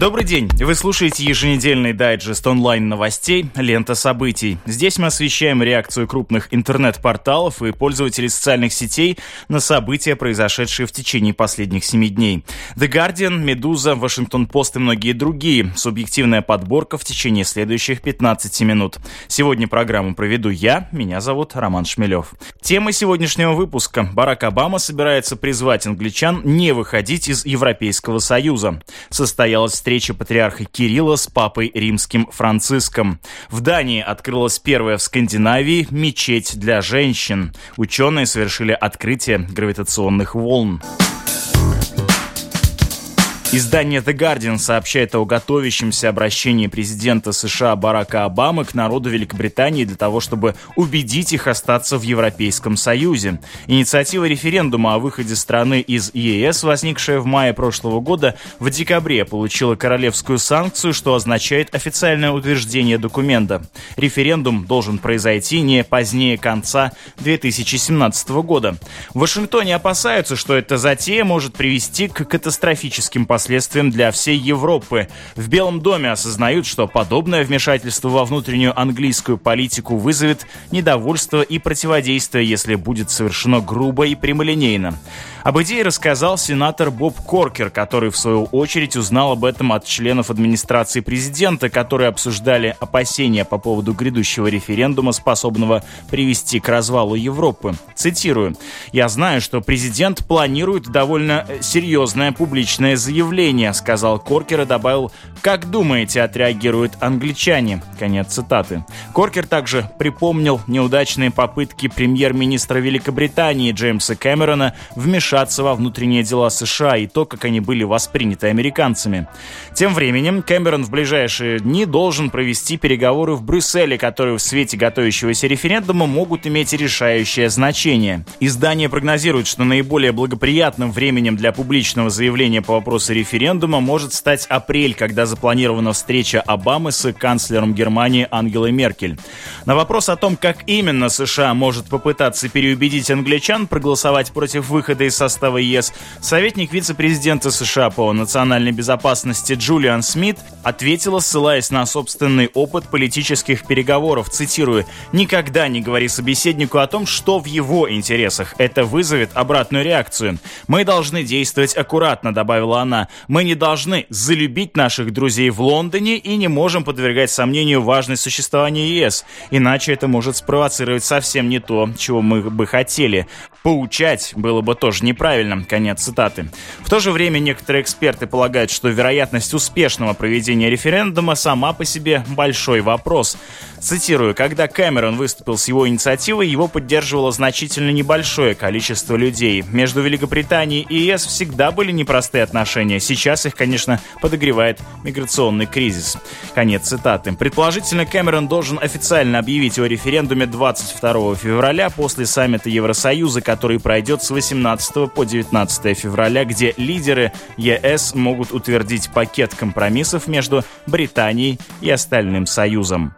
Добрый день! Вы слушаете еженедельный дайджест онлайн-новостей «Лента событий». Здесь мы освещаем реакцию крупных интернет-порталов и пользователей социальных сетей на события, произошедшие в течение последних семи дней. The Guardian, Медуза, Вашингтон Пост и многие другие. Субъективная подборка в течение следующих 15 минут. Сегодня программу проведу я, меня зовут Роман Шмелев. Тема сегодняшнего выпуска. Барак Обама собирается призвать англичан не выходить из Европейского Союза. Состоялась встреча встреча патриарха Кирилла с папой римским Франциском. В Дании открылась первая в Скандинавии мечеть для женщин. Ученые совершили открытие гравитационных волн. Издание The Guardian сообщает о готовящемся обращении президента США Барака Обамы к народу Великобритании для того, чтобы убедить их остаться в Европейском Союзе. Инициатива референдума о выходе страны из ЕС, возникшая в мае прошлого года, в декабре получила королевскую санкцию, что означает официальное утверждение документа. Референдум должен произойти не позднее конца 2017 года. В Вашингтоне опасаются, что эта затея может привести к катастрофическим последствиям последствиям для всей Европы. В Белом доме осознают, что подобное вмешательство во внутреннюю английскую политику вызовет недовольство и противодействие, если будет совершено грубо и прямолинейно. Об идее рассказал сенатор Боб Коркер, который в свою очередь узнал об этом от членов администрации президента, которые обсуждали опасения по поводу грядущего референдума, способного привести к развалу Европы. Цитирую. «Я знаю, что президент планирует довольно серьезное публичное заявление», сказал Коркер и добавил, «Как думаете, отреагируют англичане?» Конец цитаты. Коркер также припомнил неудачные попытки премьер-министра Великобритании Джеймса Кэмерона вмешаться во внутренние дела США и то, как они были восприняты американцами. Тем временем Кэмерон в ближайшие дни должен провести переговоры в Брюсселе, которые в свете готовящегося референдума могут иметь решающее значение. Издание прогнозирует, что наиболее благоприятным временем для публичного заявления по вопросу референдума может стать апрель, когда запланирована встреча Обамы с канцлером Германии Ангелой Меркель. На вопрос о том, как именно США может попытаться переубедить англичан проголосовать против выхода из состава ЕС, советник вице-президента США по национальной безопасности Джулиан Смит ответила, ссылаясь на собственный опыт политических переговоров, цитирую, «Никогда не говори собеседнику о том, что в его интересах. Это вызовет обратную реакцию. Мы должны действовать аккуратно», добавила она. «Мы не должны залюбить наших друзей в Лондоне и не можем подвергать сомнению важность существования ЕС. Иначе это может спровоцировать совсем не то, чего мы бы хотели. Поучать было бы тоже неправильно. Конец цитаты. В то же время некоторые эксперты полагают, что вероятность успешного проведения референдума сама по себе большой вопрос. Цитирую, когда Кэмерон выступил с его инициативой, его поддерживало значительно небольшое количество людей. Между Великобританией и ЕС всегда были непростые отношения. Сейчас их, конечно, подогревает миграционный кризис. Конец цитаты. Предположительно, Кэмерон должен официально объявить о референдуме 22 февраля после саммита Евросоюза, который пройдет с 18 по 19 февраля, где лидеры ЕС могут утвердить пакет компромиссов между Британией и остальным союзом.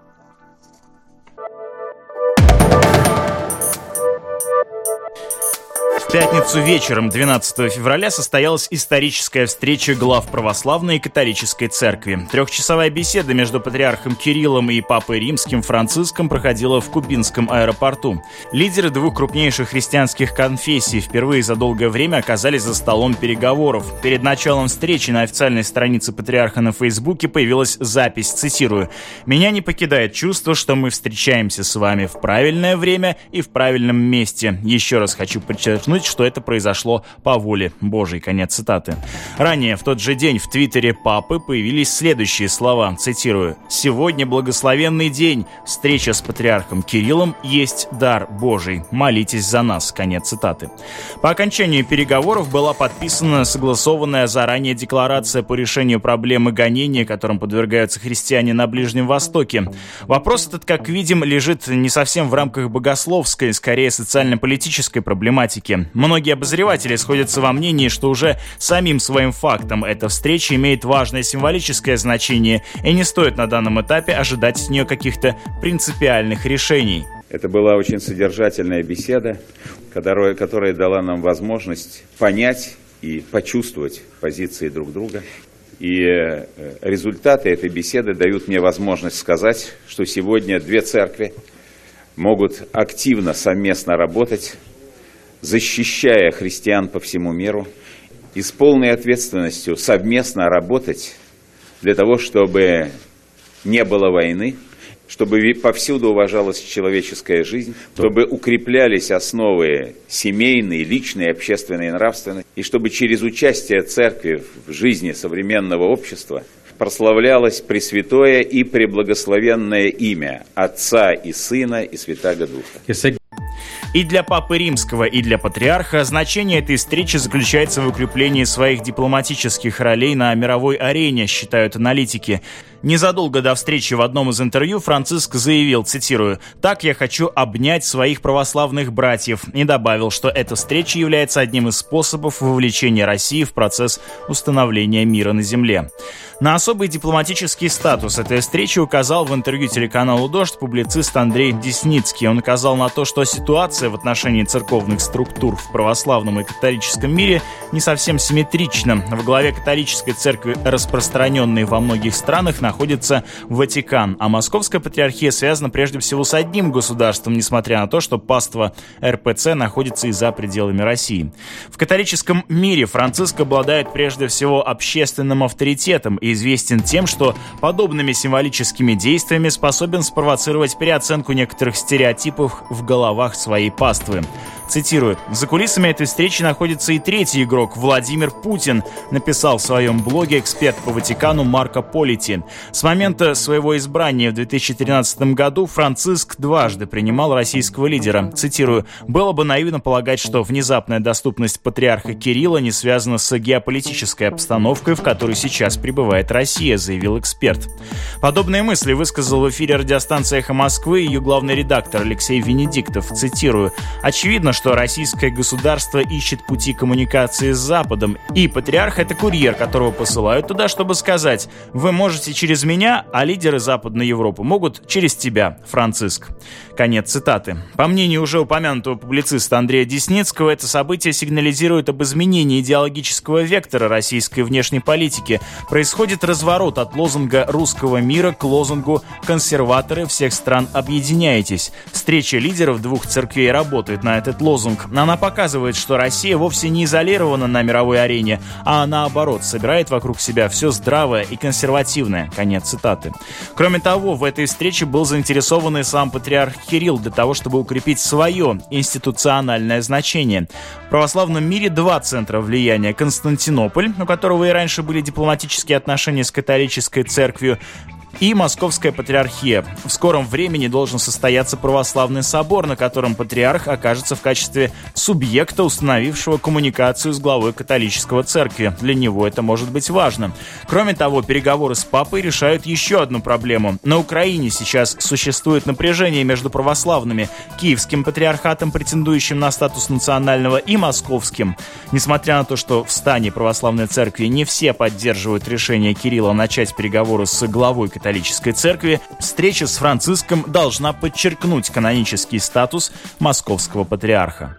Пятницу вечером 12 февраля состоялась историческая встреча глав православной и католической церкви. Трехчасовая беседа между патриархом Кириллом и папой римским Франциском проходила в Кубинском аэропорту. Лидеры двух крупнейших христианских конфессий впервые за долгое время оказались за столом переговоров. Перед началом встречи на официальной странице патриарха на Фейсбуке появилась запись, цитирую, «Меня не покидает чувство, что мы встречаемся с вами в правильное время и в правильном месте. Еще раз хочу подчеркнуть, подчеркнуть, что это произошло по воле Божьей. Конец цитаты. Ранее, в тот же день, в твиттере папы появились следующие слова, цитирую. «Сегодня благословенный день. Встреча с патриархом Кириллом есть дар Божий. Молитесь за нас». Конец цитаты. По окончанию переговоров была подписана согласованная заранее декларация по решению проблемы гонения, которым подвергаются христиане на Ближнем Востоке. Вопрос этот, как видим, лежит не совсем в рамках богословской, скорее социально-политической проблематики. Многие обозреватели сходятся во мнении, что уже самим своим фактом эта встреча имеет важное символическое значение и не стоит на данном этапе ожидать от нее каких-то принципиальных решений. Это была очень содержательная беседа, которая, которая дала нам возможность понять и почувствовать позиции друг друга. И э, результаты этой беседы дают мне возможность сказать, что сегодня две церкви могут активно совместно работать, защищая христиан по всему миру и с полной ответственностью совместно работать для того, чтобы не было войны, чтобы повсюду уважалась человеческая жизнь, чтобы укреплялись основы семейной, личной, общественной и нравственной, и чтобы через участие церкви в жизни современного общества прославлялось Пресвятое и Преблагословенное имя Отца и Сына и Святаго Духа. И для Папы Римского, и для Патриарха значение этой встречи заключается в укреплении своих дипломатических ролей на мировой арене, считают аналитики. Незадолго до встречи в одном из интервью Франциск заявил, цитирую, «Так я хочу обнять своих православных братьев» и добавил, что эта встреча является одним из способов вовлечения России в процесс установления мира на Земле. На особый дипломатический статус этой встречи указал в интервью телеканалу «Дождь» публицист Андрей Десницкий. Он указал на то, что ситуация в отношении церковных структур в православном и католическом мире не совсем симметрична. В главе католической церкви, распространенной во многих странах, находится Ватикан, а Московская патриархия связана прежде всего с одним государством, несмотря на то, что паства РПЦ находится и за пределами России. В католическом мире Франциск обладает прежде всего общественным авторитетом и известен тем, что подобными символическими действиями способен спровоцировать переоценку некоторых стереотипов в головах своей паствы. Цитирую. «За кулисами этой встречи находится и третий игрок, Владимир Путин», написал в своем блоге эксперт по Ватикану Марко Полити. С момента своего избрания в 2013 году Франциск дважды принимал российского лидера. Цитирую. «Было бы наивно полагать, что внезапная доступность патриарха Кирилла не связана с геополитической обстановкой, в которой сейчас пребывает Россия», заявил эксперт. Подобные мысли высказал в эфире радиостанции «Эхо Москвы» ее главный редактор Алексей Венедиктов. Цитирую. «Очевидно, что российское государство ищет пути коммуникации с Западом, и патриарх — это курьер, которого посылают туда, чтобы сказать «Вы можете через меня, а лидеры Западной Европы могут через тебя, Франциск». Конец цитаты. По мнению уже упомянутого публициста Андрея Десницкого, это событие сигнализирует об изменении идеологического вектора российской внешней политики. Происходит разворот от лозунга русского мира к лозунгу «консерваторы всех стран объединяйтесь». Встреча лидеров двух церквей работает на этот лозунг. Она показывает, что Россия вовсе не изолирована на мировой арене, а наоборот, собирает вокруг себя все здравое и консервативное. Конец цитаты. Кроме того, в этой встрече был заинтересован и сам патриарх Кирилл для того, чтобы укрепить свое институциональное значение. В православном мире два центра влияния. Константинополь, у которого и раньше были дипломатические отношения с католической церковью, и Московская Патриархия. В скором времени должен состояться православный собор, на котором патриарх окажется в качестве субъекта, установившего коммуникацию с главой католического церкви. Для него это может быть важно. Кроме того, переговоры с папой решают еще одну проблему. На Украине сейчас существует напряжение между православными, киевским патриархатом, претендующим на статус национального, и московским. Несмотря на то, что в стане православной церкви не все поддерживают решение Кирилла начать переговоры с главой католического католической церкви, встреча с Франциском должна подчеркнуть канонический статус московского патриарха.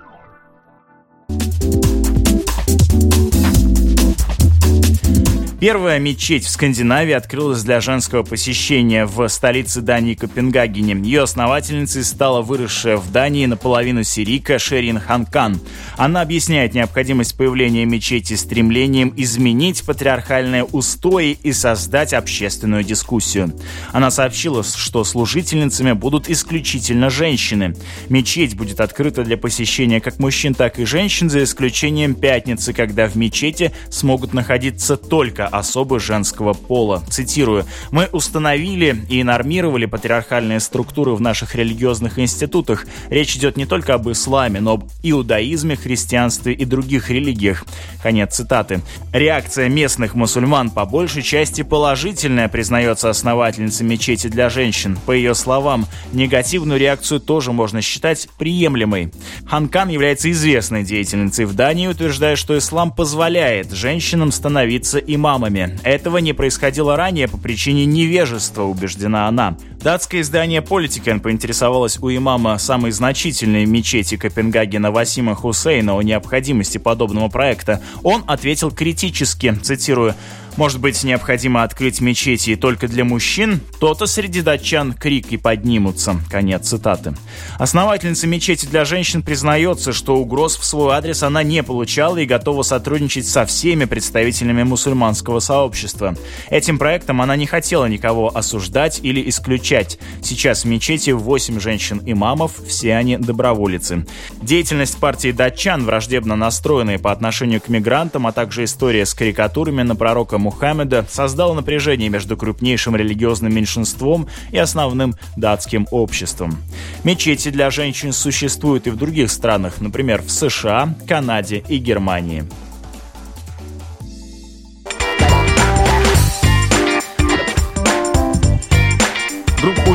Первая мечеть в Скандинавии открылась для женского посещения в столице Дании Копенгагене. Ее основательницей стала выросшая в Дании наполовину сирийка Шерин Ханкан. Она объясняет необходимость появления мечети стремлением изменить патриархальные устои и создать общественную дискуссию. Она сообщила, что служительницами будут исключительно женщины. Мечеть будет открыта для посещения как мужчин, так и женщин, за исключением пятницы, когда в мечети смогут находиться только особы женского пола. Цитирую. «Мы установили и нормировали патриархальные структуры в наших религиозных институтах. Речь идет не только об исламе, но об иудаизме, христианстве и других религиях». Конец цитаты. Реакция местных мусульман по большей части положительная, признается основательница мечети для женщин. По ее словам, негативную реакцию тоже можно считать приемлемой. Ханкан является известной деятельницей в Дании, утверждая, что ислам позволяет женщинам становиться имамами. Этого не происходило ранее по причине невежества, убеждена она. Датское издание Politiken поинтересовалось у имама самой значительной мечети Копенгагена Васима Хусейна о необходимости подобного проекта. Он ответил критически, цитирую, может быть, необходимо открыть мечети только для мужчин? То-то среди датчан крики поднимутся. Конец цитаты. Основательница мечети для женщин признается, что угроз в свой адрес она не получала и готова сотрудничать со всеми представителями мусульманского сообщества. Этим проектом она не хотела никого осуждать или исключать. Сейчас в мечети 8 женщин-имамов, все они доброволицы. Деятельность партии датчан, враждебно настроенные по отношению к мигрантам, а также история с карикатурами на пророка Мухаммеда создало напряжение между крупнейшим религиозным меньшинством и основным датским обществом. Мечети для женщин существуют и в других странах, например, в США, Канаде и Германии.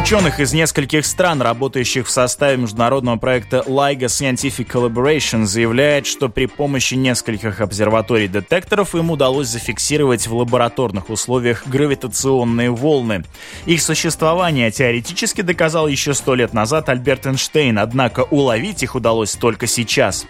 Ученых из нескольких стран, работающих в составе международного проекта LIGO Scientific Collaboration, заявляет, что при помощи нескольких обсерваторий-детекторов им удалось зафиксировать в лабораторных условиях гравитационные волны. Их существование теоретически доказал еще сто лет назад Альберт Эйнштейн, однако уловить их удалось только сейчас.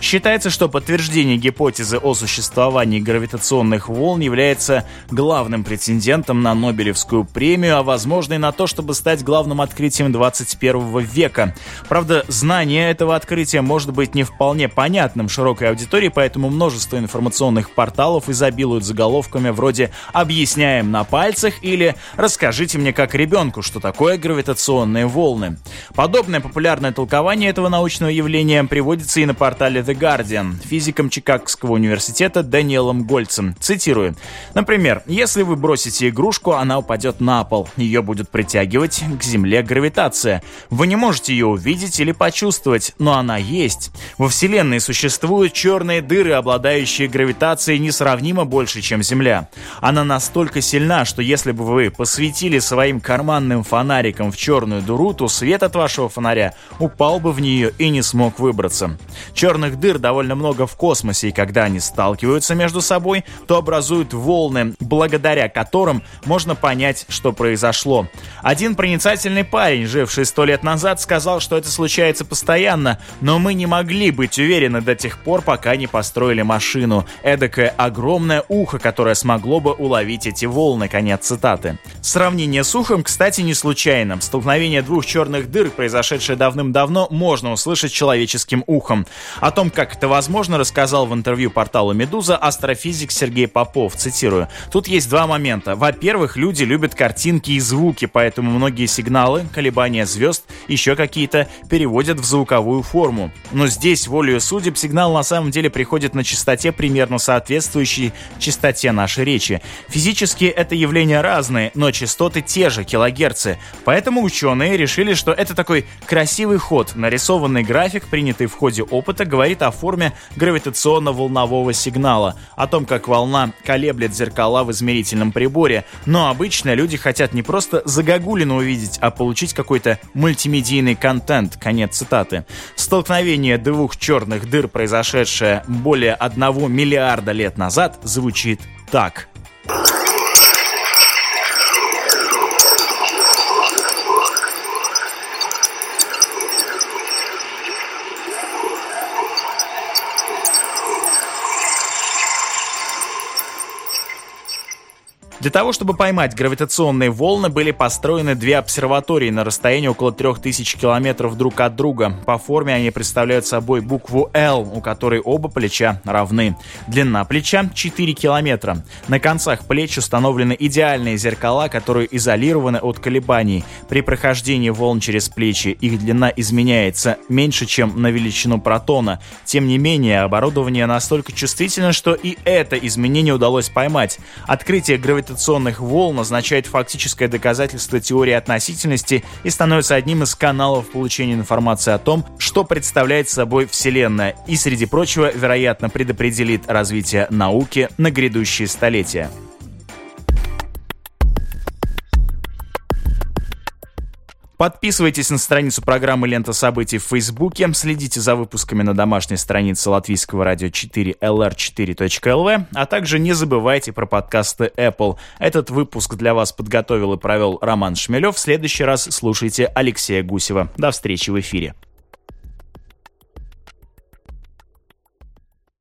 Считается, что подтверждение гипотезы о существовании гравитационных волн является главным претендентом на Нобелевскую премию, а возможно и на то, чтобы стать главным открытием 21 века. Правда, знание этого открытия может быть не вполне понятным широкой аудитории, поэтому множество информационных порталов изобилуют заголовками вроде «Объясняем на пальцах» или «Расскажите мне как ребенку, что такое гравитационные волны». Подобное популярное толкование этого научного явления приводится и на портале The Guardian физиком Чикагского университета Дэниелом Гольцем. Цитирую. Например, если вы бросите игрушку, она упадет на пол. Ее будет притягивать к Земле гравитация. Вы не можете ее увидеть или почувствовать, но она есть. Во Вселенной существуют черные дыры, обладающие гравитацией несравнимо больше, чем Земля. Она настолько сильна, что если бы вы посветили своим карманным фонариком в черную дыру, то свет от вашего фонаря упал бы в нее и не смог выбраться. Черных дыр довольно много в космосе, и когда они сталкиваются между собой, то образуют волны, благодаря которым можно понять, что произошло. Один проницательный парень, живший сто лет назад, сказал, что это случается постоянно, но мы не могли быть уверены до тех пор, пока не построили машину. Эдакое огромное ухо, которое смогло бы уловить эти волны. Конец цитаты. Сравнение с ухом, кстати, не случайно. Столкновение двух черных дыр, произошедшее давным-давно, можно услышать человеческим ухом. О том, как это возможно, рассказал в интервью порталу «Медуза» астрофизик Сергей Попов. Цитирую. Тут есть два момента. Во-первых, люди любят картинки и звуки, поэтому многие сигналы, колебания звезд, еще какие-то переводят в звуковую форму. Но здесь, волею судеб, сигнал на самом деле приходит на частоте, примерно соответствующей частоте нашей речи. Физически это явления разные, но частоты те же, килогерцы. Поэтому ученые решили, что это такой красивый ход. Нарисованный график, принятый в ходе опыта, говорит о форме гравитационно-волнового сигнала, о том, как волна колеблет зеркала в измерительном приборе. Но обычно люди хотят не просто загогулину увидеть, а получить какой-то мультимедийный контент. Конец цитаты. Столкновение двух черных дыр, произошедшее более одного миллиарда лет назад, звучит так. Для того, чтобы поймать гравитационные волны, были построены две обсерватории на расстоянии около 3000 километров друг от друга. По форме они представляют собой букву L, у которой оба плеча равны. Длина плеча 4 километра. На концах плеч установлены идеальные зеркала, которые изолированы от колебаний. При прохождении волн через плечи их длина изменяется меньше, чем на величину протона. Тем не менее, оборудование настолько чувствительно, что и это изменение удалось поймать. Открытие гравитационных гравитационных волн означает фактическое доказательство теории относительности и становится одним из каналов получения информации о том, что представляет собой Вселенная и, среди прочего, вероятно, предопределит развитие науки на грядущие столетия. Подписывайтесь на страницу программы «Лента событий» в Фейсбуке, следите за выпусками на домашней странице латвийского радио 4 lr4.lv, а также не забывайте про подкасты Apple. Этот выпуск для вас подготовил и провел Роман Шмелев. В следующий раз слушайте Алексея Гусева. До встречи в эфире.